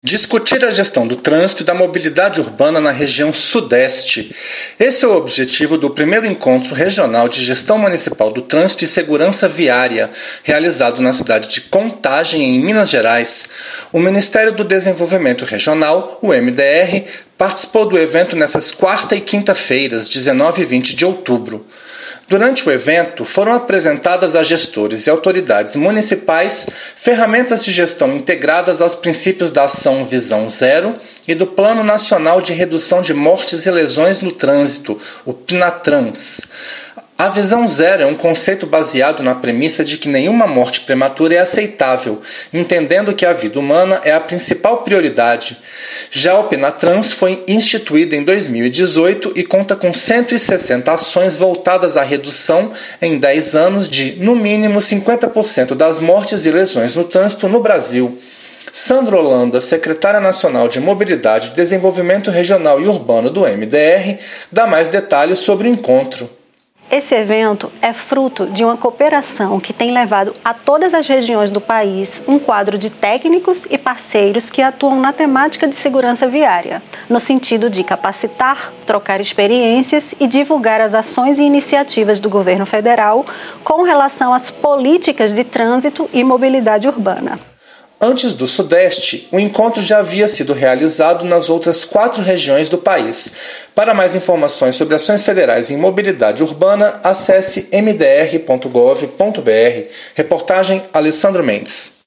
Discutir a gestão do trânsito e da mobilidade urbana na região Sudeste. Esse é o objetivo do primeiro encontro regional de gestão municipal do trânsito e segurança viária, realizado na cidade de Contagem, em Minas Gerais. O Ministério do Desenvolvimento Regional, o MDR, participou do evento nessas quarta e quinta-feiras, 19 e 20 de outubro. Durante o evento, foram apresentadas a gestores e autoridades municipais ferramentas de gestão integradas aos princípios da Ação Visão Zero e do Plano Nacional de Redução de Mortes e Lesões no Trânsito, o PNATRANS. A visão zero é um conceito baseado na premissa de que nenhuma morte prematura é aceitável, entendendo que a vida humana é a principal prioridade. Já o Pinatrans foi instituído em 2018 e conta com 160 ações voltadas à redução em 10 anos de, no mínimo, 50% das mortes e lesões no trânsito no Brasil. Sandro Holanda, secretária nacional de Mobilidade, Desenvolvimento Regional e Urbano do MDR, dá mais detalhes sobre o encontro. Esse evento é fruto de uma cooperação que tem levado a todas as regiões do país um quadro de técnicos e parceiros que atuam na temática de segurança viária, no sentido de capacitar, trocar experiências e divulgar as ações e iniciativas do governo federal com relação às políticas de trânsito e mobilidade urbana. Antes do Sudeste, o encontro já havia sido realizado nas outras quatro regiões do país. Para mais informações sobre ações federais em mobilidade urbana, acesse mdr.gov.br. Reportagem Alessandro Mendes.